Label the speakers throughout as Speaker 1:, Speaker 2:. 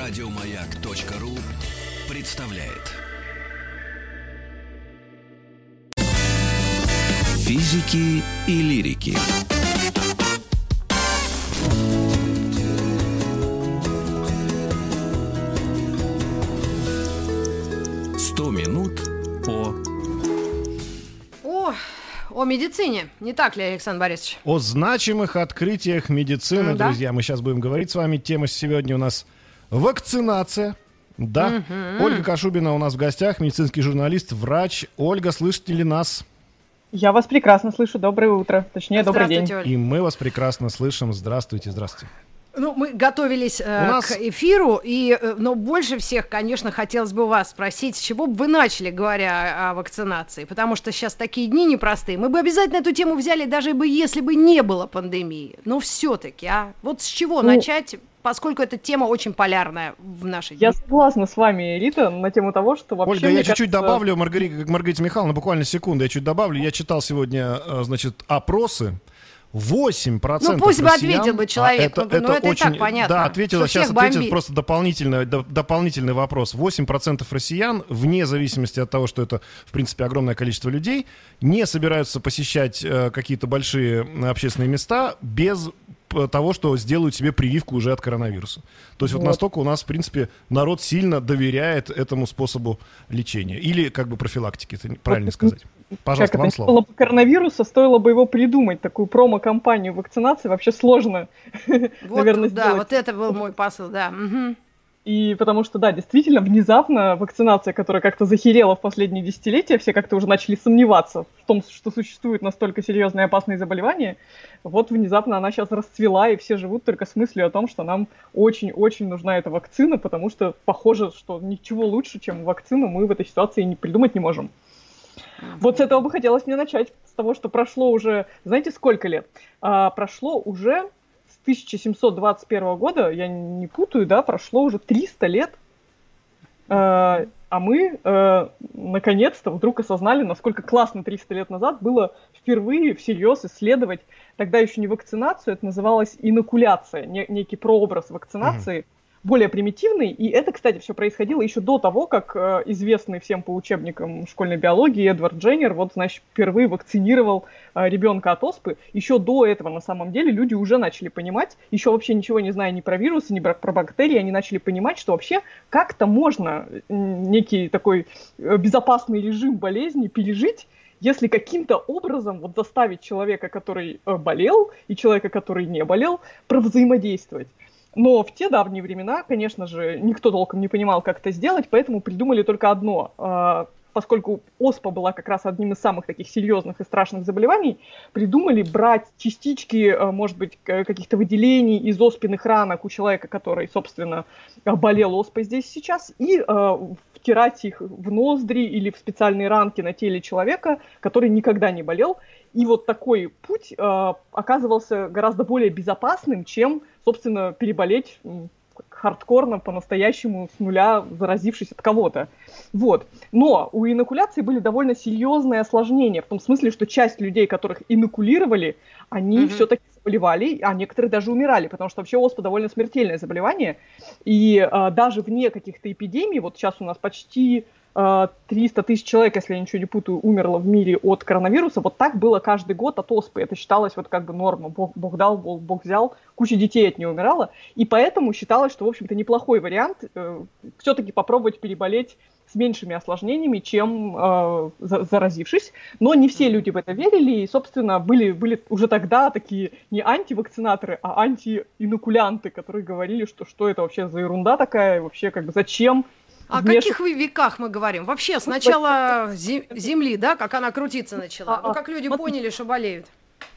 Speaker 1: Радиомаяк.ру представляет. Физики и лирики. Сто минут по
Speaker 2: О, о медицине. Не так ли, Александр Борисович?
Speaker 3: О значимых открытиях медицины,
Speaker 2: да.
Speaker 3: друзья. Мы сейчас будем говорить с вами. Тема сегодня у нас вакцинация. Да. Ольга Кашубина у нас в гостях, медицинский журналист, врач. Ольга, слышите ли нас?
Speaker 4: Я вас прекрасно слышу. Доброе утро. Точнее, добрый день.
Speaker 2: Оль.
Speaker 3: И мы вас прекрасно слышим. Здравствуйте, здравствуйте.
Speaker 2: Ну, мы готовились э,
Speaker 3: нас-
Speaker 2: к эфиру, и, э, но больше всех, конечно, хотелось бы вас спросить, с чего бы вы начали, говоря о вакцинации, потому что сейчас такие дни непростые. Мы бы обязательно эту тему взяли, даже бы если бы не было пандемии. Но все-таки, а вот с чего
Speaker 4: Ну-
Speaker 2: начать, поскольку эта тема очень полярная в дни?
Speaker 4: Я согласна с вами, Рита, на тему того, что вообще...
Speaker 3: Ольга, я чуть-чуть
Speaker 4: кажется,
Speaker 3: добавлю, Маргарита, Маргарита Михайловна, буквально секунду, я чуть добавлю. Я читал сегодня, э, значит, опросы. 8%
Speaker 2: Ну, пусть бы
Speaker 3: россиян-
Speaker 2: ответил бы человек,
Speaker 3: А
Speaker 2: ну, ну, это и так понятно,
Speaker 3: Да, ответила, сейчас ответит
Speaker 2: бомбит.
Speaker 3: просто дополнительный, до- дополнительный вопрос. 8% россиян, вне зависимости от того, что это, в принципе, огромное количество людей, не собираются посещать э, какие-то большие м, общественные места без того, что сделают себе прививку уже от коронавируса. То есть вот,
Speaker 4: Вот.
Speaker 3: настолько у нас, в принципе, народ сильно доверяет этому способу лечения. Или как бы профилактики, это правильно сказать. Пожалуйста,
Speaker 4: как
Speaker 3: вам
Speaker 4: это,
Speaker 3: слово.
Speaker 4: было бы коронавируса, стоило бы его придумать, такую промо-компанию вакцинации, вообще сложно,
Speaker 2: Вот,
Speaker 4: наверное,
Speaker 2: да,
Speaker 4: сделать.
Speaker 2: вот это был мой посыл, да. мгм.
Speaker 4: И потому что, да, действительно, внезапно вакцинация, которая как-то захерела в последние десятилетия, все как-то уже начали сомневаться в том, что существуют настолько серьезные опасные заболевания, вот внезапно она сейчас расцвела, и все живут только с мыслью о том, что нам очень-очень нужна эта вакцина, потому что похоже, что ничего лучше, чем вакцину, мы в этой ситуации не придумать не можем. Вот с этого бы хотелось мне начать, с того, что прошло уже, знаете, сколько лет? А, прошло уже с 1721 года, я не путаю, да, прошло уже 300 лет, А, а мы э, наконец-то вдруг осознали, насколько классно 300 лет назад было впервые всерьез исследовать, тогда еще не вакцинацию, это называлось инокуляция, не- некий прообраз вакцинации, более примитивный. И это, кстати, все происходило еще до того, как э, известный всем по учебникам школьной биологии Эдвард Дженнер, вот, значит, впервые вакцинировал э, ребенка от оспы. Еще до этого, на самом деле, люди уже начали понимать, еще вообще ничего не зная ни про вирусы, ни про про бактерии, они начали понимать, что вообще как-то можно м, некий такой э, безопасный режим болезни пережить, если каким-то образом вот заставить человека, который э, болел, и человека, который не болел, провзаимодействовать. Но в те давние времена, конечно же, никто толком не понимал, как это сделать, поэтому придумали только одно. А, Поскольку оспа была как раз одним из самых таких серьезных и страшных заболеваний, придумали брать частички, э, может быть, каких-то выделений из оспенных ранок у человека, который, собственно, э, болел оспой здесь сейчас, и втирать их в ноздри или в специальные ранки на теле человека, который никогда не болел. И вот такой путь э, оказывался гораздо более безопасным, чем, собственно, переболеть хардкорно, по-настоящему, с нуля, заразившись от кого-то. Вот. Но у инокуляции были довольно серьезные осложнения, в том смысле, что часть людей, которых инокулировали, они
Speaker 2: Мгм.
Speaker 4: все-таки заболевали, а некоторые даже умирали, потому что вообще оспа довольно смертельное заболевание. И э, даже вне каких-то эпидемий, вот сейчас у нас почти э, 300 тысяч человек, если я ничего не путаю, умерло в мире от коронавируса. Вот так было каждый год от оспы. Это считалось вот как бы норма. Бог, бог дал, бог, бог взял. Куча детей от нее умирала. И поэтому считалось, что, в общем-то, неплохой вариант э, все-таки попробовать переболеть с меньшими осложнениями, чем э, за- заразившись. Но не все люди в это верили, и, собственно, были, были уже тогда такие не антивакцинаторы, а антиинокулянты, которые говорили, что что это вообще за ерунда такая, вообще как бы зачем
Speaker 2: О
Speaker 4: вмеш-
Speaker 2: каких вы веках мы говорим? Вообще, с начала зе- Земли, да, как она крутиться начала? Ну,
Speaker 4: А,
Speaker 2: как люди
Speaker 4: смотри.
Speaker 2: поняли, что болеют?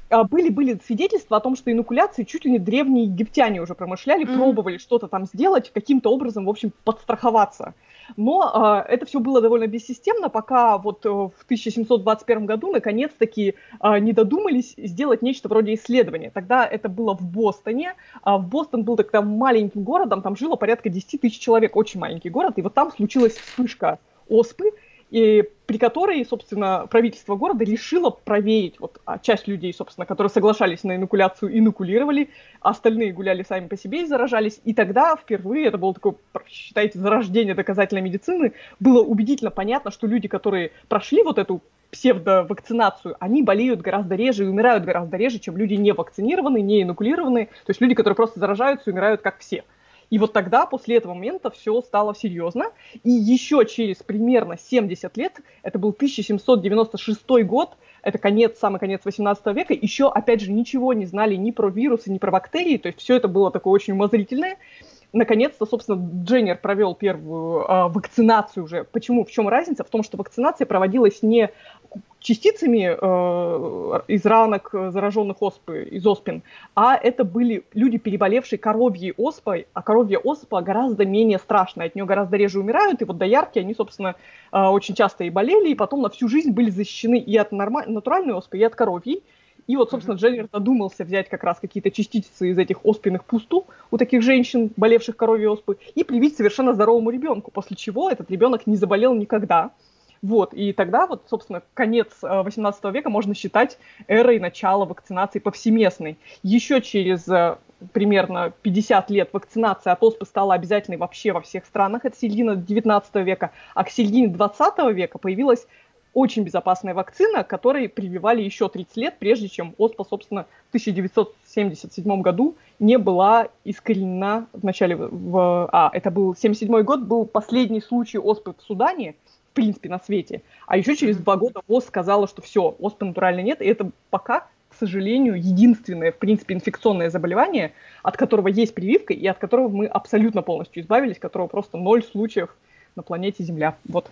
Speaker 4: А, были, были свидетельства о том, что инокуляции чуть ли не древние египтяне уже промышляли,
Speaker 2: Мгм.
Speaker 4: пробовали что-то там сделать, каким-то образом, в общем, подстраховаться. Но а, это все было довольно бессистемно, пока вот э, в 1721 году наконец-таки а, не додумались сделать нечто вроде исследования. Тогда это было в Бостоне. А в Бостон был тогда маленьким городом, там жило порядка 10 тысяч человек, очень маленький город, и вот там случилась вспышка оспы, и при которой, собственно, правительство города решило проверить, вот а часть людей, собственно, которые соглашались на инокуляцию, инокулировали, а остальные гуляли сами по себе и заражались. И тогда впервые, это было такое, считайте, зарождение доказательной медицины, было убедительно понятно, что люди, которые прошли вот эту псевдовакцинацию, они болеют гораздо реже и умирают гораздо реже, чем люди не вакцинированные, не инокулированные, то есть люди, которые просто заражаются и умирают как все. И вот тогда, после этого момента, все стало серьезно. И еще через примерно 70 лет, это был 1796 год, это конец, самый конец 18 века, еще, опять же, ничего не знали ни про вирусы, ни про бактерии, то есть все это было такое очень умозрительное. Наконец-то, собственно, Дженнер провел первую э, вакцинацию уже. Почему? В чем разница? В том, что вакцинация проводилась не частицами э, из ранок зараженных оспы, из оспин, а это были люди, переболевшие коровьей оспой, а коровья оспа гораздо менее страшная, от нее гораздо реже умирают, и вот доярки, они, собственно, э, очень часто и болели, и потом на всю жизнь были защищены и от норма- натуральной оспы, и от коровьей. И вот, собственно, Дженнер додумался взять как раз какие-то частицы из этих оспенных пусту у таких женщин, болевших коровьей оспой, и привить совершенно здоровому ребенку, после чего этот ребенок не заболел никогда. Вот, и тогда вот, собственно, конец 18 э, века можно считать эрой начала вакцинации повсеместной. Еще через э, примерно 50 лет вакцинация от оспы стала обязательной вообще во всех странах, это середина 19 века, а к середине 20 века появилась очень безопасная вакцина, которой прививали еще 30 лет, прежде чем оспа, собственно, в 1977 году не была искоренена в начале... В, а, это был 77 год, был последний случай оспы в Судане, в принципе, на свете. А еще через два года ВОЗ сказала, что все, оспы натурально нет, и это пока, к сожалению, единственное, в принципе, инфекционное заболевание, от которого есть прививка и от которого мы абсолютно полностью избавились, которого просто ноль случаев на планете Земля. Вот.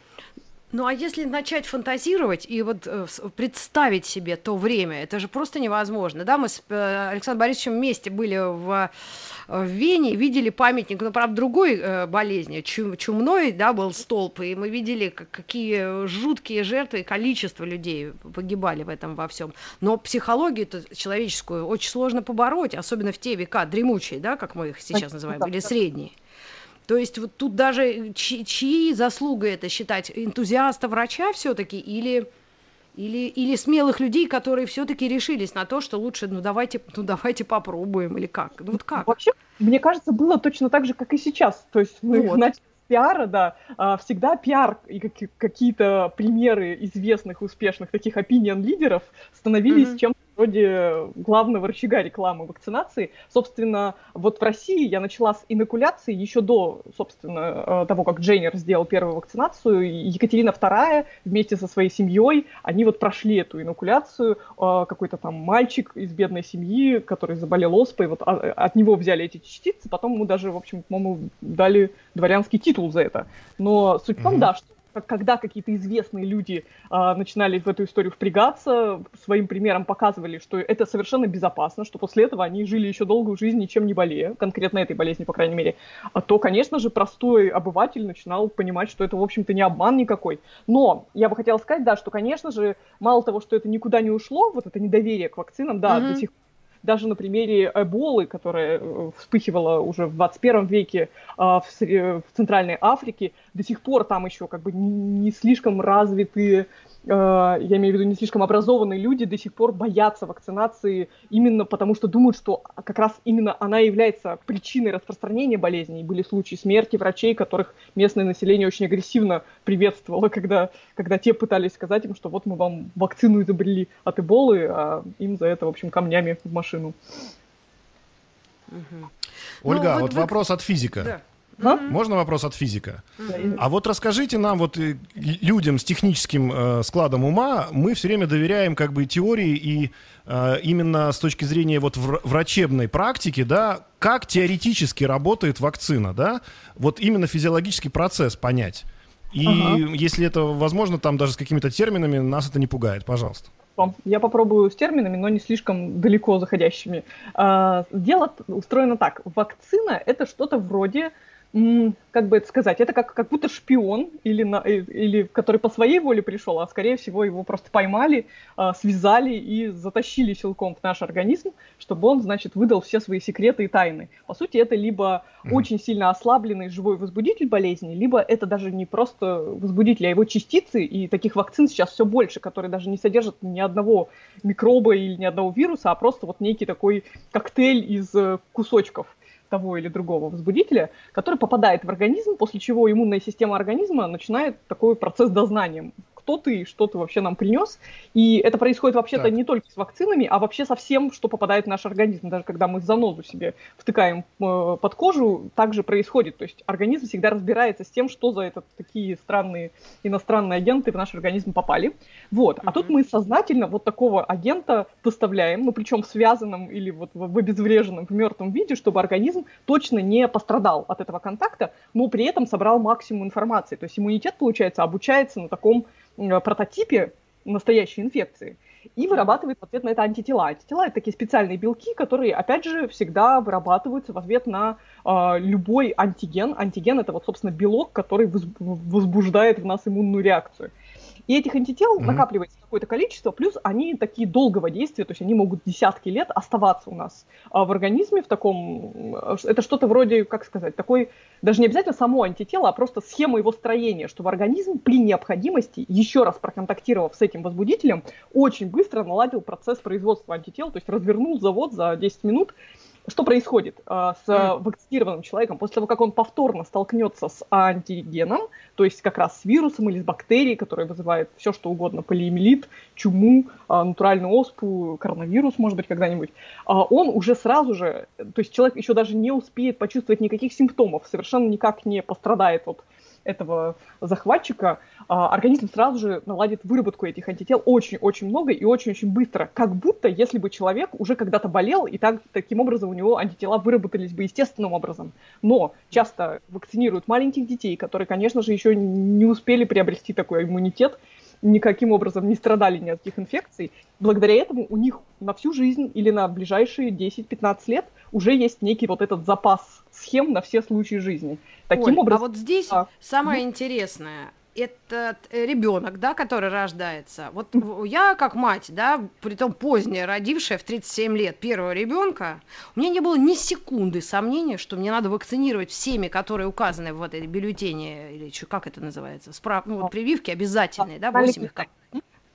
Speaker 2: Ну а если начать фантазировать и вот э, представить себе то время, это же просто невозможно. Да, мы с э, Александром Борисовичем вместе были в, в Вене, видели памятник, ну, правда, другой э, болезни, чум, чумной, да, был столб, и мы видели, как, какие жуткие жертвы и количество людей погибали в этом во всем. Но психологию человеческую очень сложно побороть, особенно в те века дремучие, да, как мы их сейчас называем, или средние. То есть вот тут даже чьи, чьи заслуга это считать? Энтузиаста врача все-таки или, или, или смелых людей, которые все-таки решились на то, что лучше, ну давайте, ну давайте попробуем, или как? Ну вот как?
Speaker 4: Вообще, мне кажется, было точно так же, как и сейчас. То есть мы вот. начали пиара, да, а, всегда пиар и какие-то примеры известных, успешных таких опинион-лидеров становились mm-hmm. чем-то вроде главного рычага рекламы вакцинации. Собственно, вот в России я начала с инокуляции еще до, собственно, э, того, как Джейнер сделал первую вакцинацию. Екатерина II вместе со своей семьей, они вот прошли эту инокуляцию. Э, какой-то там мальчик из бедной семьи, который заболел оспой, вот а, от него взяли эти частицы, потом ему даже, в общем, по-моему, дали дворянский титул за это. Но суть в том, mm-hmm. да, что когда какие-то известные люди а, начинали в эту историю впрягаться, своим примером показывали, что это совершенно безопасно, что после этого они жили еще долгую жизнь, ничем не болея, конкретно этой болезни, по крайней мере, а то, конечно же, простой обыватель начинал понимать, что это, в общем-то, не обман никакой. Но я бы хотела сказать, да, что, конечно же, мало того, что это никуда не ушло, вот это недоверие к вакцинам, да, mm-hmm. до сих пор даже на примере Эболы, которая э, вспыхивала уже в 21 веке а, в, Центральной Африке, до сих пор там еще как бы не слишком развитые я имею в виду не слишком образованные люди, до сих пор боятся вакцинации именно потому, что думают, что как раз именно она является причиной распространения болезни. И были случаи смерти врачей, которых местное население очень агрессивно приветствовало, когда, когда те пытались сказать им, что вот мы вам вакцину изобрели от эболы, а им за это, в общем, камнями в машину.
Speaker 3: Ольга, ну, вот, вот вы... вопрос от физика. Да. А? Можно вопрос от физика? А вот расскажите нам, вот э, людям с техническим э, складом ума, мы все время доверяем как бы теории и э, именно с точки зрения вот врачебной практики, да, как теоретически работает вакцина, да, вот именно физиологический процесс понять. И ага. если это возможно, там даже с какими-то терминами, нас это не пугает, пожалуйста.
Speaker 4: Я попробую с терминами, но не слишком далеко заходящими. А, дело устроено так. Вакцина – это что-то вроде как бы это сказать, это как, как будто шпион, или, на, э, или который по своей воле пришел, а скорее всего его просто поймали, а, связали и затащили силком в наш организм, чтобы он, значит, выдал все свои секреты и тайны. По сути, это либо mm-hmm. очень сильно ослабленный живой возбудитель болезни, либо это даже не просто возбудитель, а его частицы, и таких вакцин сейчас все больше, которые даже не содержат ни одного микроба или ни одного вируса, а просто вот некий такой коктейль из э, кусочков того или другого возбудителя, который попадает в организм, после чего иммунная система организма начинает такой процесс дознания кто ты, что ты вообще нам принес. И это происходит вообще-то не только с вакцинами, а вообще со всем, что попадает в наш организм. Даже когда мы занозу себе втыкаем э, под кожу, так же происходит. То есть организм всегда разбирается с тем, что за это такие странные иностранные агенты в наш организм попали. Вот. А mm-hmm. тут мы сознательно вот такого агента доставляем, ну причем в связанном или вот в обезвреженном, в мертвом виде, чтобы организм точно не пострадал от этого контакта, но при этом собрал максимум информации. То есть иммунитет, получается, обучается на таком прототипе настоящей инфекции и вырабатывает в ответ на это антитела. Антитела это такие специальные белки, которые, опять же, всегда вырабатываются в ответ на э, любой антиген. Антиген это вот, собственно, белок, который возбуждает в нас иммунную реакцию. И этих антител mm-hmm. накапливается какое-то количество, плюс они такие долгого действия, то есть они могут десятки лет оставаться у нас а в организме в таком... Это что-то вроде, как сказать, такой, даже не обязательно само антитело, а просто схема его строения, что в организм при необходимости, еще раз проконтактировав с этим возбудителем, очень быстро наладил процесс производства антител, то есть развернул завод за 10 минут, что происходит э, с вакцинированным человеком после того, как он повторно столкнется с антигеном, то есть как раз с вирусом или с бактерией, которая вызывает все, что угодно, полиэмилит, чуму, э, натуральную оспу, коронавирус, может быть, когда-нибудь, э, он уже сразу же, то есть человек еще даже не успеет почувствовать никаких симптомов, совершенно никак не пострадает от этого захватчика, а, организм сразу же наладит выработку этих антител очень-очень много и очень-очень быстро. Как будто, если бы человек уже когда-то болел, и так, таким образом у него антитела выработались бы естественным образом. Но часто вакцинируют маленьких детей, которые, конечно же, еще не успели приобрести такой иммунитет, никаким образом не страдали ни от каких инфекций. Благодаря этому у них на всю жизнь или на ближайшие 10-15 лет уже есть некий вот этот запас схем на все случаи жизни.
Speaker 2: Таким Оль, а образом, а вот здесь а, самое интересное, этот ребенок, да, который рождается. Вот я, как мать, да, при том поздняя, родившая в 37 лет первого ребенка, у меня не было ни секунды сомнения, что мне надо вакцинировать всеми, которые указаны в этой бюллетене, или что, как это называется, справ... ну, вот прививки обязательные, да, 8 их.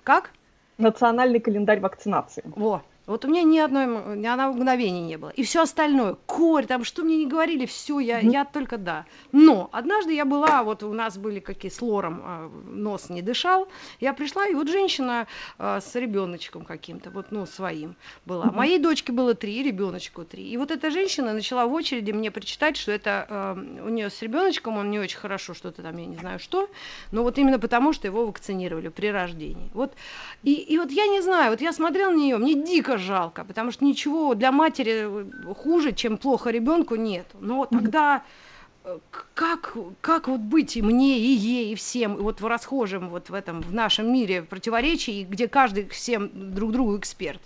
Speaker 2: Как?
Speaker 4: Национальный календарь вакцинации.
Speaker 2: Во, вот у меня ни одной, ни одного мгновения не было. И все остальное, корь, там, что мне не говорили, все, я, mm-hmm. я только да. Но однажды я была, вот у нас были какие с лором, э, нос не дышал, я пришла, и вот женщина э, с ребеночком каким-то, вот, ну, своим была. Моей дочке было три, ребеночку три. И вот эта женщина начала в очереди мне прочитать, что это э, у нее с ребеночком, он не очень хорошо что-то там, я не знаю что, но вот именно потому, что его вакцинировали при рождении. Вот, и, и вот я не знаю, вот я смотрела на нее, мне дико жалко, потому что ничего для матери хуже, чем плохо ребенку, нет. Но тогда э, как, как вот быть и мне, и ей, и всем, и вот в расхожем вот в этом, в нашем мире противоречий, где каждый всем друг другу эксперт?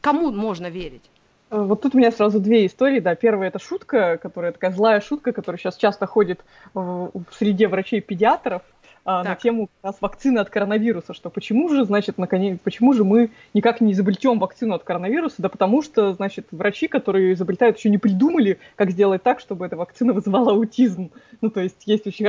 Speaker 2: Кому можно верить?
Speaker 4: Э, вот тут у меня сразу две истории, да. Первая это шутка, которая такая злая шутка, которая сейчас часто ходит в, в среде врачей-педиатров, а, на тему как раз вакцины от коронавируса, что почему же, значит, наконец, почему же мы никак не изобретем вакцину от коронавируса? Да потому что, значит, врачи, которые ее изобретают, еще не придумали, как сделать так, чтобы эта вакцина вызывала аутизм. Ну, то есть есть очень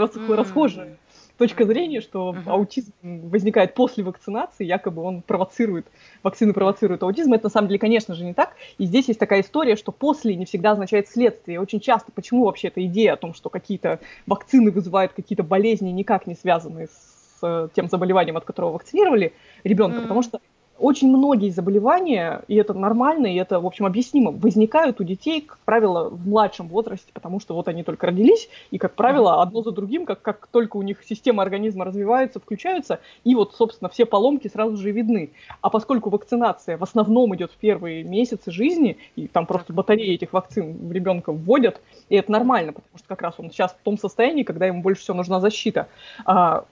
Speaker 4: mm-hmm. Точка зрения, что uh-huh. аутизм возникает после вакцинации, якобы он провоцирует, вакцины провоцируют аутизм. Это на самом деле, конечно же, не так. И здесь есть такая история, что после не всегда означает следствие. Очень часто, почему вообще эта идея о том, что какие-то вакцины вызывают какие-то болезни, никак не связанные с тем заболеванием, от которого вакцинировали ребенка, mm-hmm. потому что очень многие заболевания, и это нормально, и это, в общем, объяснимо, возникают у детей, как правило, в младшем возрасте, потому что вот они только родились, и, как правило, одно за другим, как, как только у них система организма развивается, включаются, и вот, собственно, все поломки сразу же видны. А поскольку вакцинация в основном идет в первые месяцы жизни, и там просто батареи этих вакцин в ребенка вводят, и это нормально, потому что как раз он сейчас в том состоянии, когда ему больше всего нужна защита, а,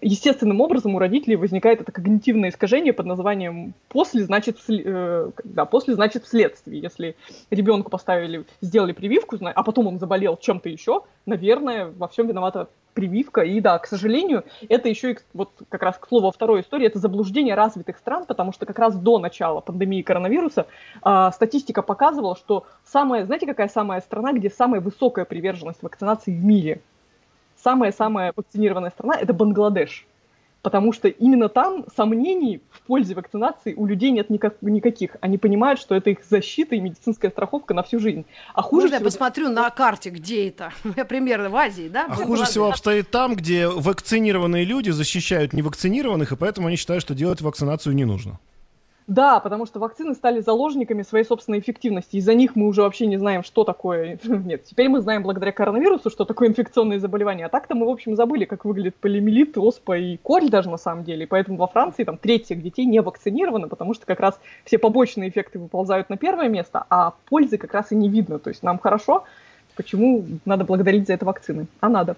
Speaker 4: естественным образом у родителей возникает это когнитивное искажение под названием «после значит, э, да, после значит вследствие». Если ребенку поставили, сделали прививку, а потом он заболел чем-то еще, наверное, во всем виновата прививка. И да, к сожалению, это еще и, вот как раз к слову о второй истории, это заблуждение развитых стран, потому что как раз до начала пандемии коронавируса э, статистика показывала, что самая, знаете, какая самая страна, где самая высокая приверженность вакцинации в мире? Самая-самая вакцинированная страна – это Бангладеш. Потому что именно там сомнений в пользе вакцинации у людей нет никак, никаких. Они понимают, что это их защита и медицинская страховка на всю жизнь.
Speaker 2: А хуже Можно всего... я посмотрю на карте, где это? Я примерно в Азии, да?
Speaker 3: А хуже всего обстоит там, где вакцинированные люди защищают невакцинированных, и поэтому они считают, что делать вакцинацию не нужно.
Speaker 4: Да, потому что вакцины стали заложниками своей собственной эффективности. Из-за них мы уже вообще не знаем, что такое... Нет, теперь мы знаем благодаря коронавирусу, что такое инфекционные заболевания. А так-то мы, в общем, забыли, как выглядит полиомиелит, оспа и корь даже на самом деле. И поэтому во Франции там треть всех детей не вакцинированы, потому что как раз все побочные эффекты выползают на первое место, а пользы как раз и не видно. То есть нам хорошо, почему надо благодарить за это вакцины? А надо.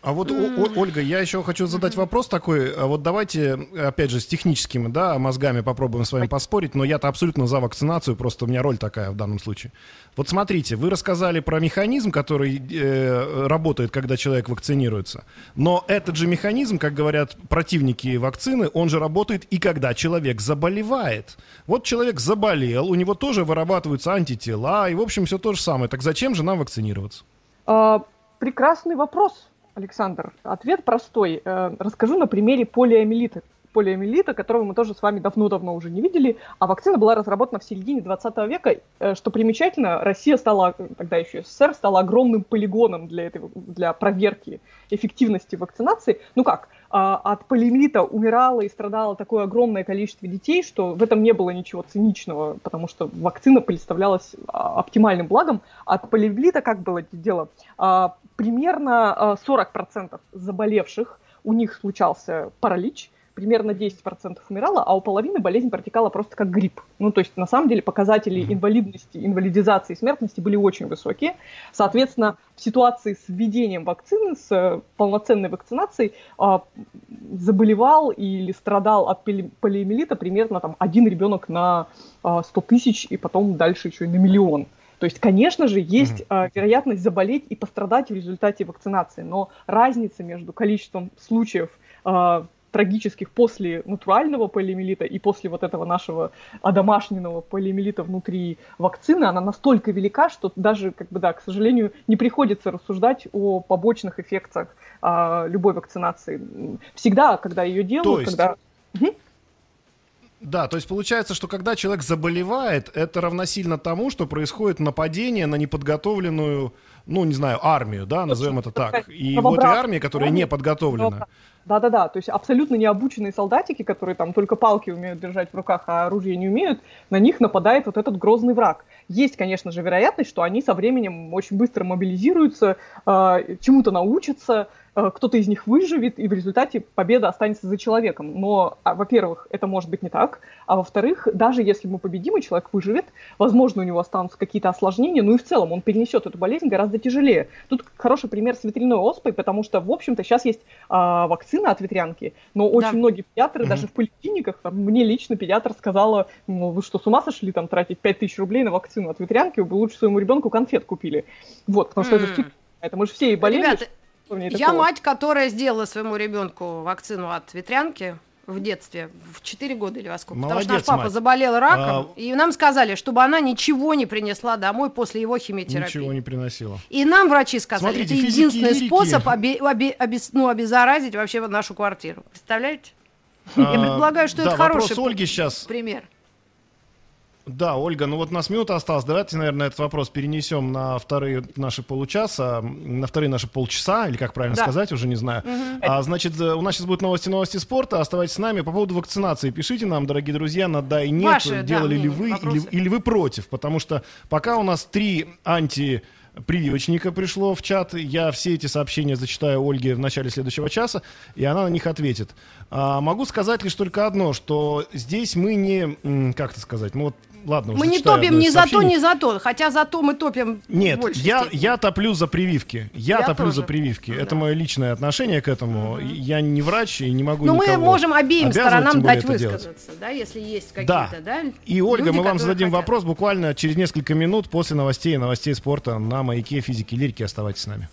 Speaker 3: А вот, mm. Ольга, я еще хочу задать вопрос такой. А вот давайте, опять же, с техническими да, мозгами попробуем с вами поспорить, но я-то абсолютно за вакцинацию, просто у меня роль такая в данном случае. Вот смотрите, вы рассказали про механизм, который э, работает, когда человек вакцинируется. Но этот же механизм, как говорят противники вакцины, он же работает и когда человек заболевает. Вот человек заболел, у него тоже вырабатываются антитела, и, в общем, все то же самое. Так зачем же нам вакцинироваться?
Speaker 4: А, прекрасный вопрос. Александр, ответ простой. Э, расскажу на примере полиомиелита полиомиелита, которого мы тоже с вами давно-давно уже не видели, а вакцина была разработана в середине 20 века. Э, что примечательно, Россия стала, тогда еще СССР, стала огромным полигоном для, этого, для проверки эффективности вакцинации. Ну как, от полиомиелита умирало и страдало такое огромное количество детей, что в этом не было ничего циничного, потому что вакцина представлялась а, оптимальным благом. От полиомиелита как было дело? А, примерно 40% заболевших у них случался паралич, примерно 10% умирало, а у половины болезнь протекала просто как грипп. Ну, то есть, на самом деле, показатели инвалидности, инвалидизации и смертности были очень высокие. Соответственно, в ситуации с введением вакцины, с э, полноценной вакцинацией, а, заболевал или страдал от полиомиелита примерно там, один ребенок на 100 а, тысяч, и потом дальше еще и на миллион. То есть, конечно же, есть mm-hmm. вероятность заболеть и пострадать в результате вакцинации, но разница между количеством случаев трагических после натурального полиомиелита и после вот этого нашего одомашненного полиомиелита внутри вакцины, она настолько велика, что даже, как бы, да, к сожалению, не приходится рассуждать о побочных эффектах а, любой вакцинации. Всегда, когда ее делают, есть... когда...
Speaker 3: Да, то есть получается, что когда человек заболевает, это равносильно тому, что происходит нападение на неподготовленную, ну, не знаю, армию, да, назовем это так. И вот и армия, которая не подготовлена,
Speaker 4: да-да-да, то есть абсолютно необученные солдатики, которые там только палки умеют держать в руках, а оружие не умеют, на них нападает вот этот грозный враг. Есть, конечно же, вероятность, что они со временем очень быстро мобилизируются, э, чему-то научатся, кто-то из них выживет, и в результате победа останется за человеком. Но, а, во-первых, это может быть не так, а во-вторых, даже если мы победим, и человек выживет, возможно, у него останутся какие-то осложнения, ну и в целом он перенесет эту болезнь гораздо тяжелее. Тут хороший пример с ветряной оспой, потому что, в общем-то, сейчас есть а, вакцина от ветрянки, но очень да. многие педиатры, mm-hmm. даже в поликлиниках, там, мне лично педиатр сказала, ну, вы что, с ума сошли там тратить 5000 рублей на вакцину от ветрянки, вы бы лучше своему ребенку конфет купили. Вот, потому что это это мы же все и болели. Ребята,
Speaker 2: я мать, которая сделала своему ребенку вакцину от ветрянки в детстве, в 4 года или во сколько. Молодец, Потому что наш папа мать. заболел раком, а... и нам сказали, чтобы она ничего не принесла домой после его химиотерапии.
Speaker 3: Ничего не приносила.
Speaker 2: И нам врачи сказали, Смотрите, это единственный способ оби- оби- обез- ну, обеззаразить вообще нашу квартиру. Представляете? А, Я предполагаю, что
Speaker 3: да,
Speaker 2: это хороший
Speaker 3: Ольги сейчас.
Speaker 2: пример.
Speaker 3: Да, Ольга, ну вот у нас минута осталась. Давайте, наверное, этот вопрос перенесем на вторые наши получаса, на вторые наши полчаса, или как правильно да. сказать, уже не знаю. Угу. А, значит, э, у нас сейчас будут новости, новости спорта. Оставайтесь с нами. По поводу вакцинации пишите нам, дорогие друзья, на да и нет. Ваши, делали да, ли вы или, или вы против? Потому что пока у нас три анти прививочника пришло в чат. Я все эти сообщения зачитаю Ольге в начале следующего часа, и она на них ответит. А, могу сказать лишь только одно, что здесь мы не, как это сказать, ну вот ладно,
Speaker 2: Мы не топим ни за то, ни за то, хотя за то мы топим
Speaker 3: Нет, я, я топлю за прививки. Я, я топлю тоже. за прививки. Да. Это мое личное отношение к этому. Угу. Я не врач и не могу Но
Speaker 2: мы можем обеим сторонам дать высказаться, делать. да, если есть какие-то, да. да
Speaker 3: и, Ольга, люди, мы вам зададим хотят. вопрос буквально через несколько минут после новостей и новостей спорта на «Маяке физики и лирики». Оставайтесь с нами.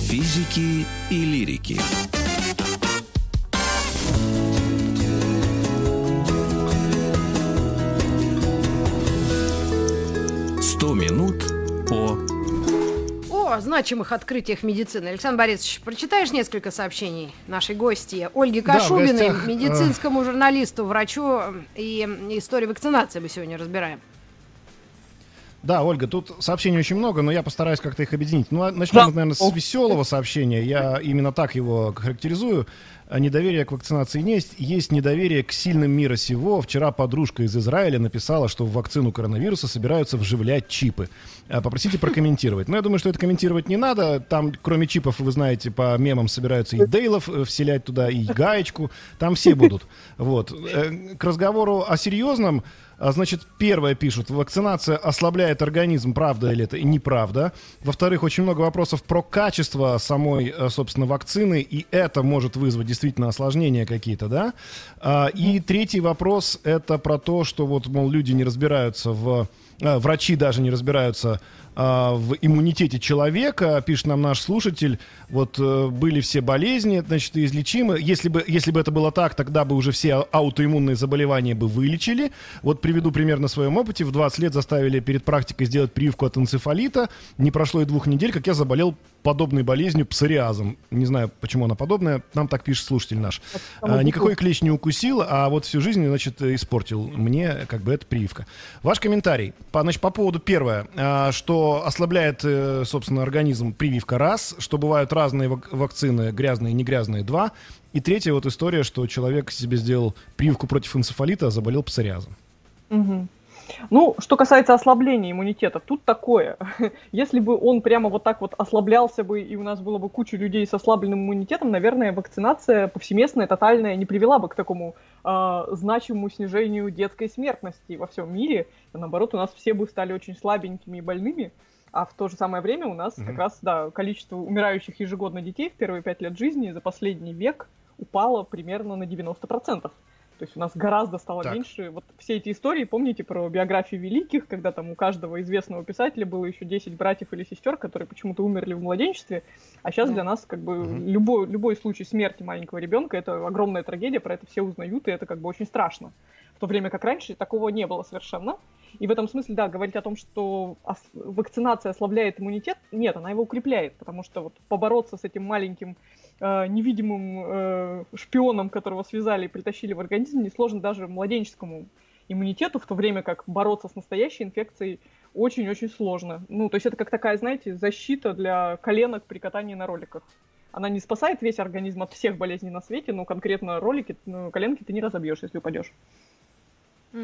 Speaker 1: Физики и лирики. Сто минут по
Speaker 2: о значимых открытиях медицины. Александр Борисович, прочитаешь несколько сообщений нашей гости Ольги Кашубиной, да, гостях, медицинскому журналисту, врачу и истории вакцинации мы сегодня разбираем.
Speaker 3: Да, Ольга, тут сообщений очень много, но я постараюсь как-то их объединить. Ну, а начнем, да. наверное, с веселого сообщения. Я именно так его характеризую. Недоверие к вакцинации есть. Есть недоверие к сильным мира сего. Вчера подружка из Израиля написала, что в вакцину коронавируса собираются вживлять чипы. А, попросите прокомментировать. Но я думаю, что это комментировать не надо. Там, кроме чипов, вы знаете, по мемам собираются и Дейлов э, вселять туда, и гаечку. Там все будут. Вот. Э, к разговору о серьезном. А, значит, первое пишут, вакцинация ослабляет организм, правда или это неправда. Во-вторых, очень много вопросов про качество самой, э, собственно, вакцины, и это может вызвать действительно осложнения какие-то, да. А, и третий вопрос, это про то, что вот, мол, люди не разбираются в врачи даже не разбираются а, в иммунитете человека, пишет нам наш слушатель, вот э, были все болезни, значит, излечимы. Если бы, если бы это было так, тогда бы уже все аутоиммунные заболевания бы вылечили. Вот приведу пример на своем опыте. В 20 лет заставили перед практикой сделать прививку от энцефалита. Не прошло и двух недель, как я заболел подобной болезнью псориазом. Не знаю, почему она подобная. Нам так пишет слушатель наш. А, никакой клещ не укусил, а вот всю жизнь, значит, испортил мне как бы эта прививка. Ваш комментарий. По, значит, по поводу первое, а, что ослабляет, э, собственно, организм прививка раз, что бывают разные вакцины, грязные и не грязные два. И третья вот история, что человек себе сделал прививку против энцефалита, а заболел псориазом.
Speaker 4: Угу. Ну, что касается ослабления иммунитета, тут такое. Если бы он прямо вот так вот ослаблялся бы, и у нас было бы куча людей с ослабленным иммунитетом, наверное, вакцинация повсеместная, тотальная не привела бы к такому э, значимому снижению детской смертности во всем мире. Наоборот, у нас все бы стали очень слабенькими и больными. А в то же самое время у нас mm-hmm. как раз, да, количество умирающих ежегодно детей в первые пять лет жизни за последний век упало примерно на 90%. То есть у нас гораздо стало так. меньше. Вот все эти истории, помните про биографии великих, когда там у каждого известного писателя было еще 10 братьев или сестер, которые почему-то умерли в младенчестве. А сейчас mm. для нас как бы mm-hmm. любой, любой случай смерти маленького ребенка это огромная трагедия, про это все узнают, и это как бы очень страшно. В то время как раньше такого не было совершенно. И в этом смысле, да, говорить о том, что вакцинация ослабляет иммунитет, нет, она его укрепляет, потому что вот побороться с этим маленьким э, невидимым э, шпионом, которого связали и притащили в организм, несложно даже младенческому иммунитету, в то время как бороться с настоящей инфекцией очень-очень сложно. Ну, то есть это как такая, знаете, защита для коленок при катании на роликах. Она не спасает весь организм от всех болезней на свете, но конкретно ролики, ну, коленки ты не разобьешь, если упадешь.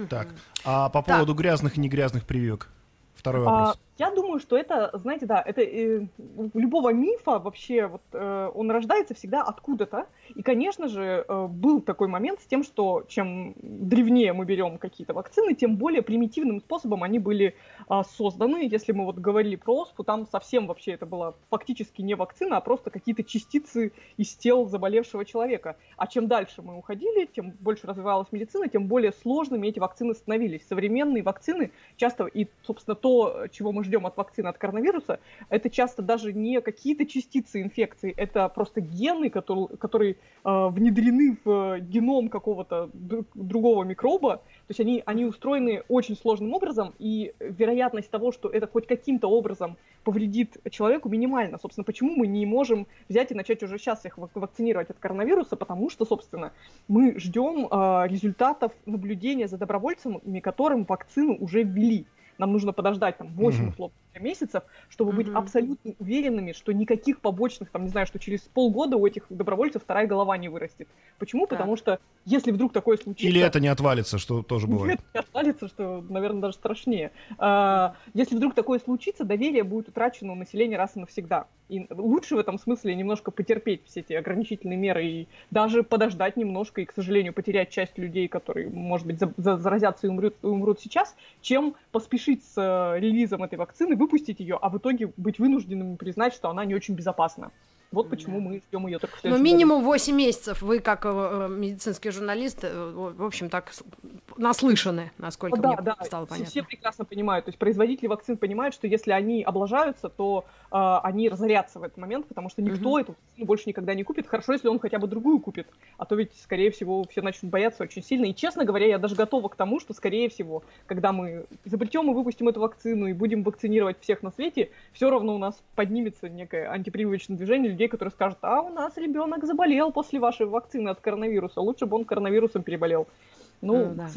Speaker 3: Так, а по поводу так. грязных и негрязных прививок? Второй а, вопрос.
Speaker 4: Я думаю, что это, знаете, да, это э, любого мифа вообще, вот э, он рождается всегда откуда-то. И, конечно же, э, был такой момент с тем, что чем древнее мы берем какие-то вакцины, тем более примитивным способом они были э, созданы. Если мы вот говорили про оспу, там совсем вообще это была фактически не вакцина, а просто какие-то частицы из тел заболевшего человека. А чем дальше мы уходили, тем больше развивалась медицина, тем более сложными эти вакцины становились. Современные вакцины часто, и, собственно, то, чего мы ждем от вакцины от коронавируса, это часто даже не какие-то частицы инфекции, это просто гены, которые, которые э, внедрены в геном какого-то другого микроба. То есть они, они устроены очень сложным образом, и вероятность того, что это хоть каким-то образом повредит человеку, минимальна. Собственно, почему мы не можем взять и начать уже сейчас их вакцинировать от коронавируса? Потому что, собственно, мы ждем э, результатов наблюдения за добровольцами, которым вакцину уже ввели нам нужно подождать там 8 mm-hmm. условно месяцев, чтобы mm-hmm. быть абсолютно уверенными, что никаких побочных, там, не знаю, что через полгода у этих добровольцев вторая голова не вырастет. Почему? Так. Потому что если вдруг такое случится...
Speaker 3: Или это не отвалится, что тоже бывает.
Speaker 4: Или это не отвалится, что, наверное, даже страшнее. А, если вдруг такое случится, доверие будет утрачено у населения раз и навсегда. И лучше в этом смысле немножко потерпеть все эти ограничительные меры и даже подождать немножко и, к сожалению, потерять часть людей, которые, может быть, за за заразятся и умрут, умрут сейчас, чем поспешить с э, релизом этой вакцины, выпустить ее, а в итоге быть вынужденным признать, что она не очень безопасна. Вот почему мы ждем ее только в
Speaker 2: Ну, минимум 8 месяцев. Вы, как э, э, медицинский журналист, э, в общем, так наслышаны, насколько
Speaker 4: да,
Speaker 2: мне
Speaker 4: да,
Speaker 2: стало понятно.
Speaker 4: Все прекрасно понимают. То есть производители вакцин понимают, что если они облажаются, то э, они разорятся в этот момент, потому что никто
Speaker 2: Мгм.
Speaker 4: эту вакцину больше никогда не купит. Хорошо, если он хотя бы другую купит. А то ведь, скорее всего, все начнут бояться очень сильно. И, честно говоря, я даже готова к тому, что, скорее всего, когда мы изобретем и выпустим эту вакцину и будем вакцинировать всех на свете, все равно у нас поднимется некое антипрививочное движение людей, которые скажут, а у нас ребенок заболел после вашей вакцины от коронавируса, лучше бы он коронавирусом переболел. Ну,
Speaker 2: М, да.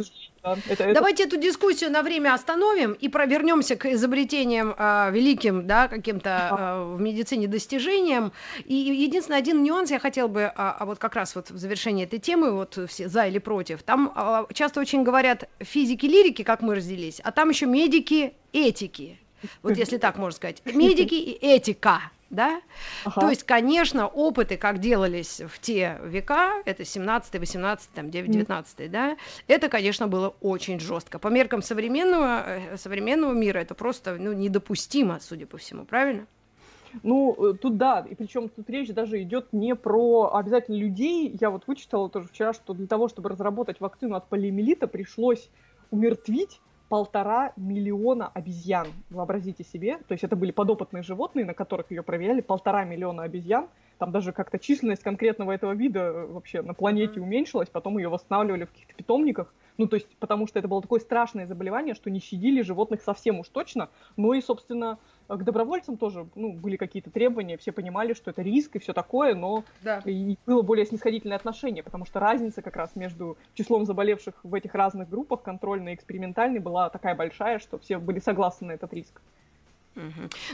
Speaker 4: да, это, это
Speaker 2: Давайте эту дискуссию на время остановим и провернемся к изобретениям а, великим, да, каким-то а, в медицине достижениям. И единственный один нюанс я хотел бы, а, а вот как раз вот в завершении этой темы, вот все за или против, там а, часто очень говорят физики-лирики, как мы разделились, а там еще медики-этики. Вот если так можно сказать. Медики и этика. Да?
Speaker 4: Ага.
Speaker 2: То есть, конечно, опыты, как делались в те века, это 17 18 там, 9 19 да, это, конечно, было очень жестко. По меркам современного, э, современного мира это просто ну, недопустимо, судя по всему, правильно?
Speaker 4: Ну, э, тут да, и причем тут речь даже идет не про обязательно людей. Я вот вычитала тоже вчера, что для того, чтобы разработать вакцину от полиомиелита, пришлось умертвить полтора миллиона обезьян. Вообразите себе. То есть это были подопытные животные, на которых ее проверяли. Полтора миллиона обезьян. Там даже как-то численность конкретного этого вида э, вообще на планете уменьшилась. Потом ее восстанавливали в каких-то питомниках. Ну, то есть, потому что это было такое страшное заболевание, что не щадили животных совсем уж точно. Ну и, собственно, к добровольцам тоже ну, были какие-то требования, все понимали, что это риск и все такое, но
Speaker 2: Да.
Speaker 4: и было более снисходительное отношение, потому что разница как раз между числом заболевших в этих разных группах, контрольной и экспериментальной, была такая большая, что все были согласны на этот риск.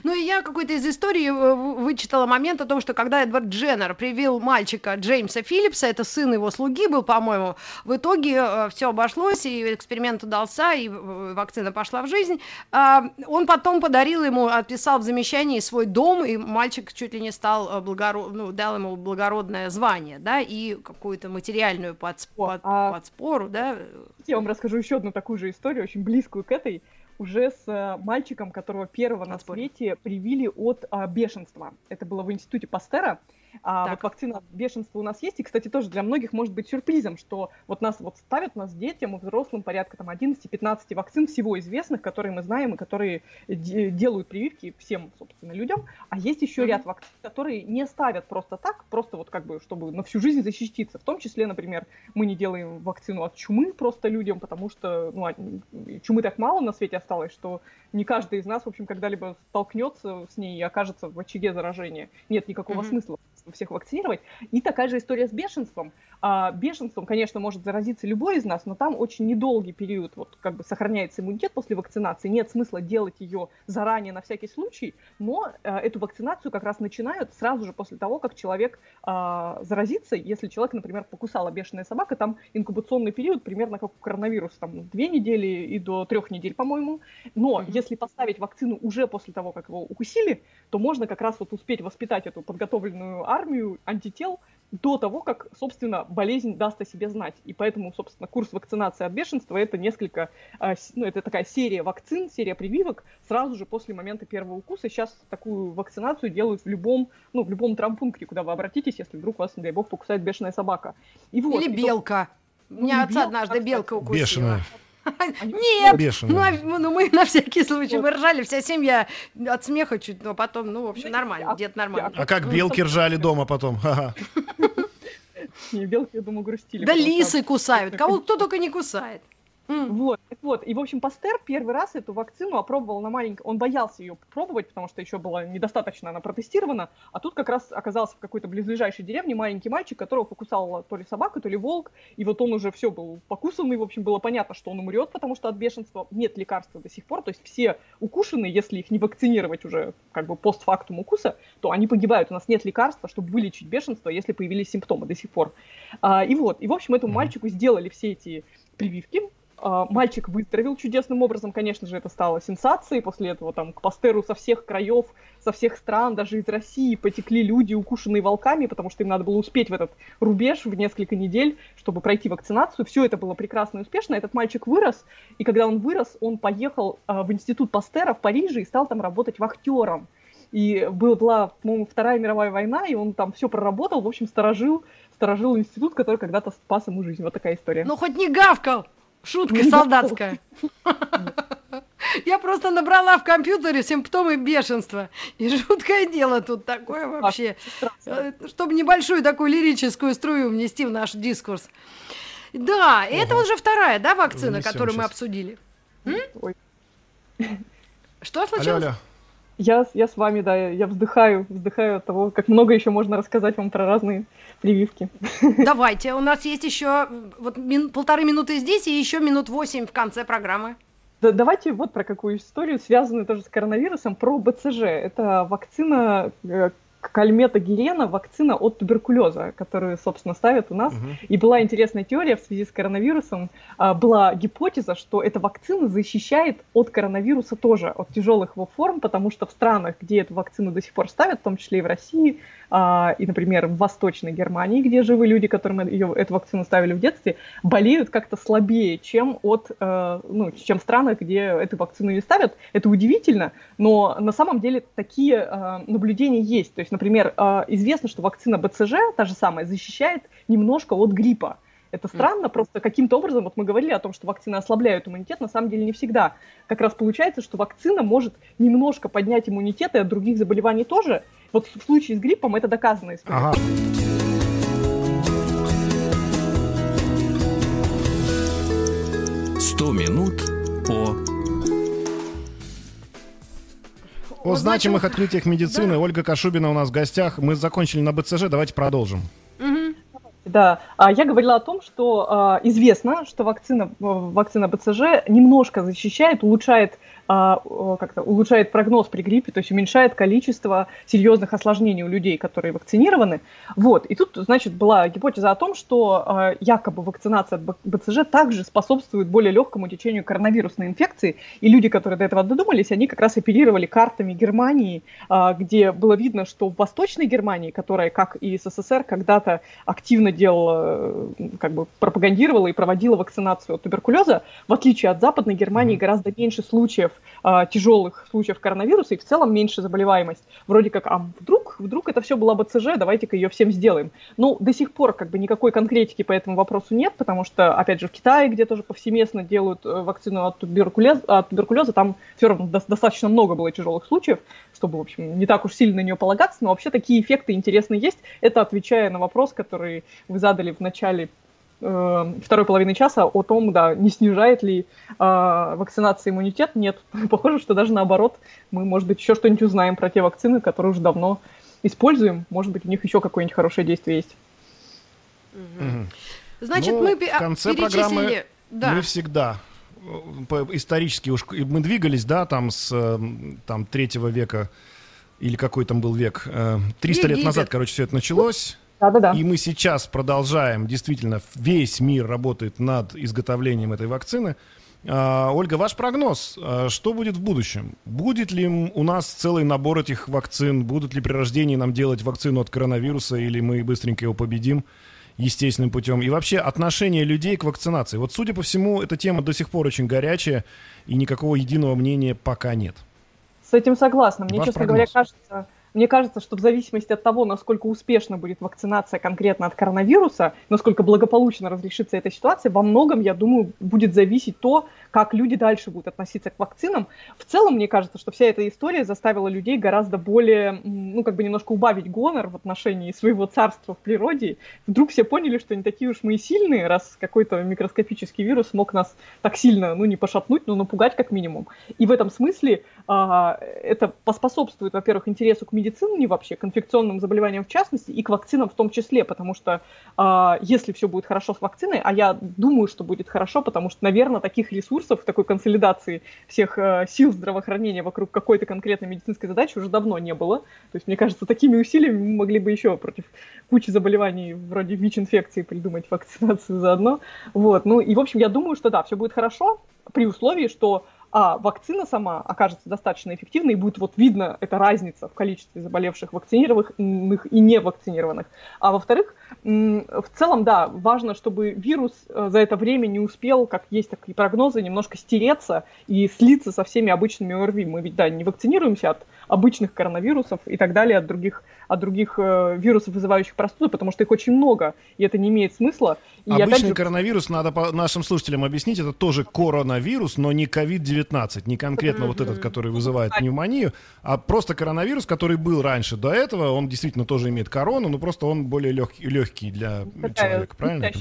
Speaker 2: Ну и я какой-то из истории э, вычитала момент о том, что когда Эдвард Дженнер привил мальчика Джеймса Филлипса, это сын его слуги был, по-моему, в итоге все обошлось, и эксперимент удался, и э, вакцина пошла в жизнь. А, Он потом подарил ему, отписал в замещании свой дом, и мальчик чуть ли не стал э, благоро- ну, дал ему благородное звание, да, и какую-то материальную подсп-
Speaker 4: О,
Speaker 2: под-
Speaker 4: а-
Speaker 2: подспору, да.
Speaker 4: Я вам расскажу еще одну такую же историю, очень близкую к этой, уже с э, мальчиком, которого первого на свете привили от а, бешенства. Это было в институте Пастера. А,
Speaker 2: Так.
Speaker 4: вот вакцина от бешенства у нас есть, и, кстати, тоже для многих может быть сюрпризом, что вот нас вот ставят, нас детям и взрослым порядка там 11-15 вакцин всего известных, которые мы знаем и которые де- делают прививки всем, собственно, людям. А есть еще
Speaker 2: Мгм.
Speaker 4: ряд вакцин, которые не ставят просто так, просто вот как бы, чтобы на всю жизнь защититься. В том числе, например, мы не делаем вакцину от чумы просто людям, потому что ну, а, чумы так мало на свете осталось, что не каждый из нас, в общем, когда-либо столкнется с ней и окажется в очаге заражения. Нет никакого
Speaker 2: Мгм.
Speaker 4: смысла всех вакцинировать. И такая же история с бешенством. А, бешенством, конечно, может заразиться любой из нас, но там очень недолгий период, вот как бы сохраняется иммунитет после вакцинации. Нет смысла делать ее заранее на всякий случай, но э, эту вакцинацию как раз начинают сразу же после того, как человек а, заразится. Если человек, например, покусала бешеная собака, там инкубационный период примерно как у коронавируса, там две недели и до трех недель, по-моему. Но
Speaker 2: Мгм.
Speaker 4: если поставить вакцину уже после того, как его укусили, то можно как раз вот успеть воспитать эту подготовленную армию антител до того, как, собственно, болезнь даст о себе знать. И поэтому, собственно, курс вакцинации от бешенства это несколько, с- ну, это такая серия вакцин, серия прививок сразу же после момента первого укуса. Сейчас такую вакцинацию делают в любом, ну, в любом травмпункте, куда вы обратитесь, если вдруг вас, не дай бог, покусает бешеная собака. И вот,
Speaker 2: Или
Speaker 4: и,
Speaker 2: белка. У меня отца
Speaker 4: белка,
Speaker 2: однажды белка укусила.
Speaker 3: Бешеная.
Speaker 2: Нет, ну,
Speaker 3: Бешеная.
Speaker 2: а- ну, мы на всякий случай,
Speaker 4: Вот.
Speaker 2: мы ржали, вся семья от смеха чуть, но потом, ну, в общем,
Speaker 4: Ну,
Speaker 2: нормально, дед нормально.
Speaker 3: А как белки ржали дома потом?
Speaker 4: Не, белки, я думаю, грустили.
Speaker 2: Да лисы кусают, кого кто только не кусает. М.
Speaker 4: Вот, вот. И, в общем, Пастер первый раз эту вакцину опробовал на маленьком... Он боялся ее пробовать, потому что еще была недостаточно она протестирована. А тут как раз оказался в какой-то близлежащей деревне маленький мальчик, которого покусала то ли собака, то ли волк. И вот он уже все был покусанный. В общем, было понятно, что он умрет, потому что от бешенства нет лекарства до сих пор. То есть все укушенные, если их не вакцинировать уже как бы постфактум укуса, то они погибают. У нас нет лекарства, чтобы вылечить бешенство, если появились симптомы до сих пор. А, и вот, и в общем, этому мальчику сделали все эти прививки, мальчик выздоровел чудесным образом, конечно же, это стало сенсацией. После этого там к Пастеру со всех краев, со всех стран, даже из России потекли люди, укушенные волками, потому что им надо было успеть в этот рубеж в несколько недель, чтобы пройти вакцинацию. Все это было прекрасно и успешно. Этот мальчик вырос, и когда он вырос, он поехал а, в институт Пастера в Париже и стал там работать вахтером. И была, по-моему, Вторая мировая война, и он там все проработал, в общем, сторожил, сторожил институт, который когда-то спас ему жизнь. Вот такая история.
Speaker 2: Ну, хоть не гавкал! Шутка солдатская. Я просто набрала в компьютере симптомы бешенства. И жуткое дело тут такое вообще. Э, чтобы небольшую такую лирическую струю внести в наш дискурс. Да, это уже вторая, да, вакцина, которую мы обсудили. Что случилось?
Speaker 4: Я, я с вами, да, я вздыхаю, вздыхаю от того, как много еще можно рассказать вам про разные прививки.
Speaker 2: Давайте, у нас есть еще вот мин, полторы минуты здесь и еще минут восемь в конце программы.
Speaker 4: Да, давайте вот про какую историю, связанную тоже с коронавирусом, про БЦЖ. Это вакцина, э, кальмета гелена вакцина от туберкулеза, которую, собственно, ставят у нас. Угу. И была интересная теория в связи с коронавирусом. А, была гипотеза, что эта вакцина защищает от коронавируса тоже, от тяжелых его форм, потому что в странах, где эту вакцину до сих пор ставят, в том числе и в России, а, и, например, в Восточной Германии, где живы люди, которым ее, эту вакцину ставили в детстве, болеют как-то слабее, чем от, э, ну, чем в странах, где эту вакцину не ставят. Это удивительно, но на самом деле такие э, наблюдения есть. То есть, например, э, известно, что вакцина БЦЖ, та же самая, защищает немножко от гриппа. Это странно, просто каким-то образом, вот мы говорили о том, что вакцины ослабляют иммунитет, на самом деле не всегда. Как раз получается, что вакцина может немножко поднять иммунитет и от других заболеваний тоже. Вот в случае с гриппом это доказано. Ага.
Speaker 1: Сто минут по
Speaker 3: о значимых открытиях медицины. Да. Ольга Кашубина у нас в гостях. Мы закончили на БЦЖ, давайте продолжим.
Speaker 4: Да, а я говорила о том, что а, известно, что вакцина, вакцина БЦЖ немножко защищает, улучшает а, как-то улучшает прогноз при гриппе, то есть уменьшает количество серьезных осложнений у людей, которые вакцинированы. Вот. И тут, значит, была гипотеза о том, что а, якобы вакцинация от БЦЖ также способствует более легкому течению коронавирусной инфекции. И люди, которые до этого додумались, они как раз оперировали картами Германии, а, где было видно, что в Восточной Германии, которая, как и СССР, когда-то активно делала, как бы пропагандировала и проводила вакцинацию от туберкулеза, в отличие от Западной Германии гораздо меньше случаев а, тяжелых случаев коронавируса и в целом меньше заболеваемость. Вроде как, а вдруг, вдруг это все была БЦЖ, давайте-ка ее всем сделаем. Ну, до сих пор как бы никакой конкретики по этому вопросу нет, потому что, опять же, в Китае, где тоже повсеместно делают э, вакцину от туберкулеза, от туберкулеза там все равно достаточно много было тяжелых случаев, чтобы, в общем, не так уж сильно на нее полагаться, но вообще такие эффекты интересные есть. Это отвечая на вопрос, который вы задали в начале второй половины часа о том, да, не снижает ли э, вакцинация иммунитет. Нет, похоже, что даже наоборот, мы, может быть, еще что-нибудь узнаем про те вакцины, которые уже давно используем. Может быть, у них еще какое-нибудь хорошее действие есть.
Speaker 2: Значит, ну, мы
Speaker 3: в конце программы да. мы всегда э, исторически уж мы двигались, да, там с э, там третьего века или какой там был век, 300 лет назад, короче, все это началось.
Speaker 4: Да-да-да.
Speaker 3: И мы сейчас продолжаем, действительно, весь мир работает над изготовлением этой вакцины. А, Ольга, ваш прогноз, а, что будет в будущем? Будет ли у нас целый набор этих вакцин? Будут ли при рождении нам делать вакцину от коронавируса, или мы быстренько его победим естественным путем? И вообще отношение людей к вакцинации. Вот, судя по всему, эта тема до сих пор очень горячая, и никакого единого мнения пока нет.
Speaker 4: С этим согласна. Мне, Ваш честно прогноз. говоря, кажется, мне кажется, что в зависимости от того, насколько успешно будет вакцинация конкретно от коронавируса, насколько благополучно разрешится эта ситуация, во многом, я думаю, будет зависеть то, как люди дальше будут относиться к вакцинам. В целом, мне кажется, что вся эта история заставила людей гораздо более, ну, как бы немножко убавить гонор в отношении своего царства в природе. Вдруг все поняли, что не такие уж мы и сильные, раз какой-то микроскопический вирус мог нас так сильно, ну, не пошатнуть, но напугать как минимум. И в этом смысле а, это поспособствует, во-первых, интересу к медицине, медицине вообще, к инфекционным заболеваниям в частности, и к вакцинам в том числе, потому что э, если все будет хорошо с вакциной, а я думаю, что будет хорошо, потому что, наверное, таких ресурсов, такой консолидации всех э, сил здравоохранения вокруг какой-то конкретной медицинской задачи уже давно не было. То есть, мне кажется, такими усилиями мы могли бы еще против кучи заболеваний вроде ВИЧ-инфекции придумать вакцинацию заодно. Вот. Ну и, в общем, я думаю, что да, все будет хорошо при условии, что а вакцина сама окажется достаточно эффективной, и будет вот видно эта разница в количестве заболевших вакцинированных и не вакцинированных. А во-вторых, в целом, да, важно, чтобы вирус э, за это время не успел, как есть такие прогнозы, немножко стереться и слиться со всеми обычными ОРВИ. Мы ведь, да, не вакцинируемся от обычных коронавирусов и так далее, от других, от других э, вирусов, вызывающих простуду, потому что их очень много, и это не имеет смысла. И
Speaker 3: Обычный же... коронавирус, надо по нашим слушателям объяснить, это тоже коронавирус, но не COVID-19, не конкретно вот этот, который вызывает пневмонию, а просто коронавирус, который был раньше до этого, он действительно тоже имеет корону, но просто он более легкий, легкий для Такая человека, правильно?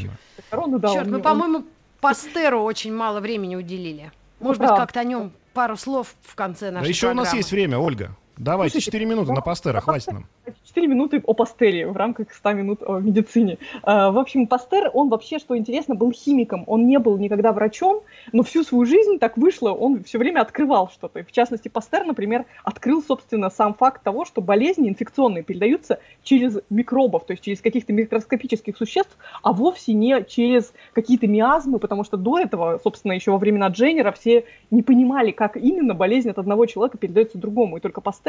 Speaker 2: Корону, да, Черт, мы, по-моему, Пастеру очень мало времени уделили. Может быть, как-то о нем пару слов в конце нашей
Speaker 3: Да еще
Speaker 2: программы.
Speaker 3: у нас есть время, Ольга. Давайте, Слушайте, 4 минуты на Пастера, хватит нам.
Speaker 4: 4 минуты о Пастере в рамках 100 минут о медицине. А, в общем, Пастер, он вообще, что интересно, был химиком. Он не был никогда врачом, но всю свою жизнь так вышло, он все время открывал что-то. В частности, Пастер, например, открыл, собственно, сам факт того, что болезни инфекционные передаются через микробов, то есть через каких-то микроскопических существ, а вовсе не через какие-то миазмы, потому что до этого, собственно, еще во времена Дженнера все не понимали, как именно болезнь от одного человека передается другому. И только Пастер,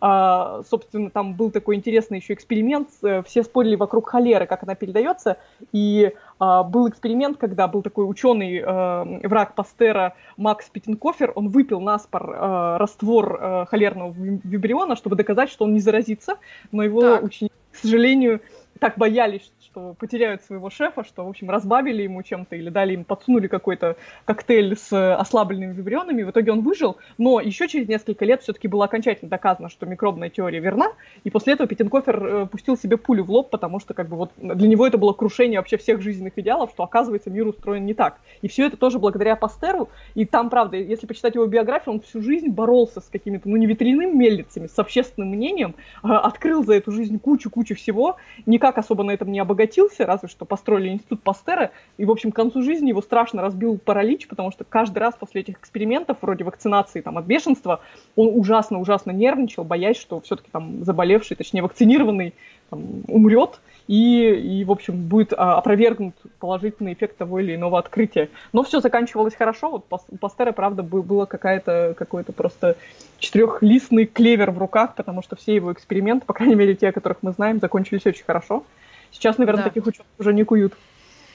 Speaker 4: а, собственно, там был такой интересный еще эксперимент, э, все спорили вокруг холеры, как она передается, и а, был эксперимент, когда был такой ученый, э, враг Пастера Макс Питенкофер, он выпил наспор э, раствор холерного вибриона, чтобы доказать, что он не заразится, но его ученики, к сожалению, так боялись, что потеряют своего шефа, что, в общем, разбавили ему чем-то или дали им, подсунули какой-то коктейль с ослабленными вибрионами. В итоге он выжил, но еще через несколько лет все-таки было окончательно доказано, что микробная теория верна, и после этого Петенкофер э, пустил себе пулю в лоб, потому что как бы вот для него это было крушение вообще всех жизненных идеалов, что оказывается мир устроен не так. И все это тоже благодаря Пастеру, и там, правда, если почитать его биографию, он всю жизнь боролся с какими-то, ну, не ветряными мельницами, с общественным мнением, э, открыл за эту жизнь кучу-кучу всего, никак особо на этом не обогатился, разве что построили институт Пастера, и, в общем, к концу жизни его страшно разбил паралич, потому что каждый раз после этих экспериментов, вроде вакцинации там, от бешенства, он ужасно-ужасно нервничал, боясь, что все-таки там заболевший, точнее вакцинированный, там, умрет, и, и, в общем, будет а, опровергнут положительный эффект того или иного открытия. Но все заканчивалось хорошо. Вот у Пастера, правда, было какая-то, какой-то просто четырехлистный клевер в руках, потому что все его эксперименты, по крайней мере, те, о которых мы знаем, закончились очень хорошо. Сейчас, наверное, да. таких ученых уже не куют.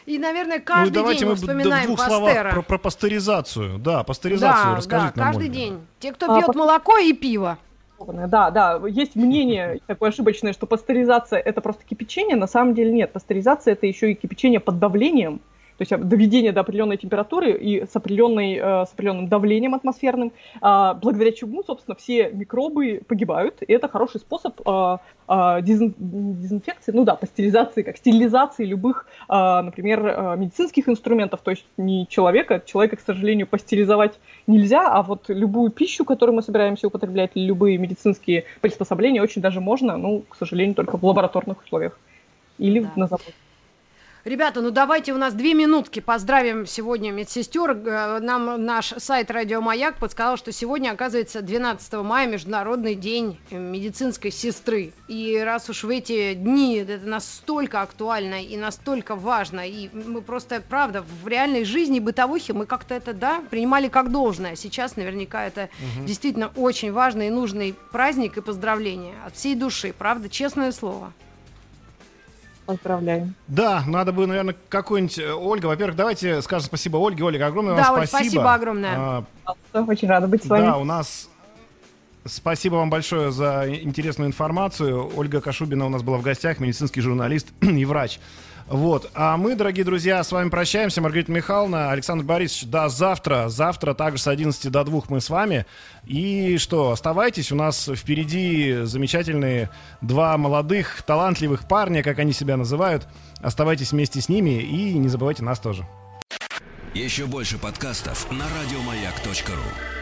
Speaker 2: И, наверное, каждый ну, давайте день мы вспоминаем в двух Пастера.
Speaker 3: про, про пастеризацию. Да, пастеризацию
Speaker 2: да,
Speaker 3: расскажите
Speaker 2: да, нам. каждый Ольга. день. Те, кто а, пьет по... молоко и пиво.
Speaker 4: Да, да, есть мнение такое ошибочное, что пастеризация это просто кипячение. На самом деле нет. Пастеризация это еще и кипячение под давлением то есть доведение до определенной температуры и с, определенной, э, с определенным давлением атмосферным, а, благодаря чему, собственно, все микробы погибают, и это хороший способ а, а, дезинфекции, ну да, пастеризации, как стерилизации любых, например, медицинских инструментов, то есть не человека, человека, к сожалению, пастеризовать нельзя, а вот любую пищу, которую мы собираемся употреблять, или любые медицинские приспособления очень даже можно, ну, к сожалению, только в лабораторных условиях или да. на заводе.
Speaker 2: Ребята, ну давайте у нас две минутки. Поздравим сегодня медсестер. Э, нам наш сайт Радио Маяк подсказал, что сегодня, оказывается, 12 мая Международный день медицинской сестры. И раз уж в эти дни это настолько актуально и настолько важно, и мы просто, правда, в реальной жизни бытовухи мы как-то это, да, принимали как должное. Сейчас наверняка это угу. действительно очень важный и нужный праздник и поздравление от всей души, правда, честное слово.
Speaker 4: Поздравляем.
Speaker 3: Да, надо бы, наверное, какой-нибудь... Э, Ольга, во-первых, давайте скажем спасибо Ольге. Ольга, огромное
Speaker 2: да,
Speaker 3: вам Оль, спасибо.
Speaker 2: спасибо огромное.
Speaker 4: А, Очень рада быть с вами.
Speaker 3: Да, у нас... Спасибо вам большое за интересную информацию. Ольга Кашубина у нас была в гостях, медицинский журналист и врач. Вот. А мы, дорогие друзья, с вами прощаемся. Маргарита Михайловна, Александр Борисович, до завтра. Завтра также с 11 до 2 мы с вами. И что, оставайтесь. У нас впереди замечательные два молодых, талантливых парня, как они себя называют. Оставайтесь вместе с ними и не забывайте нас тоже.
Speaker 1: Еще больше подкастов на радиомаяк.ру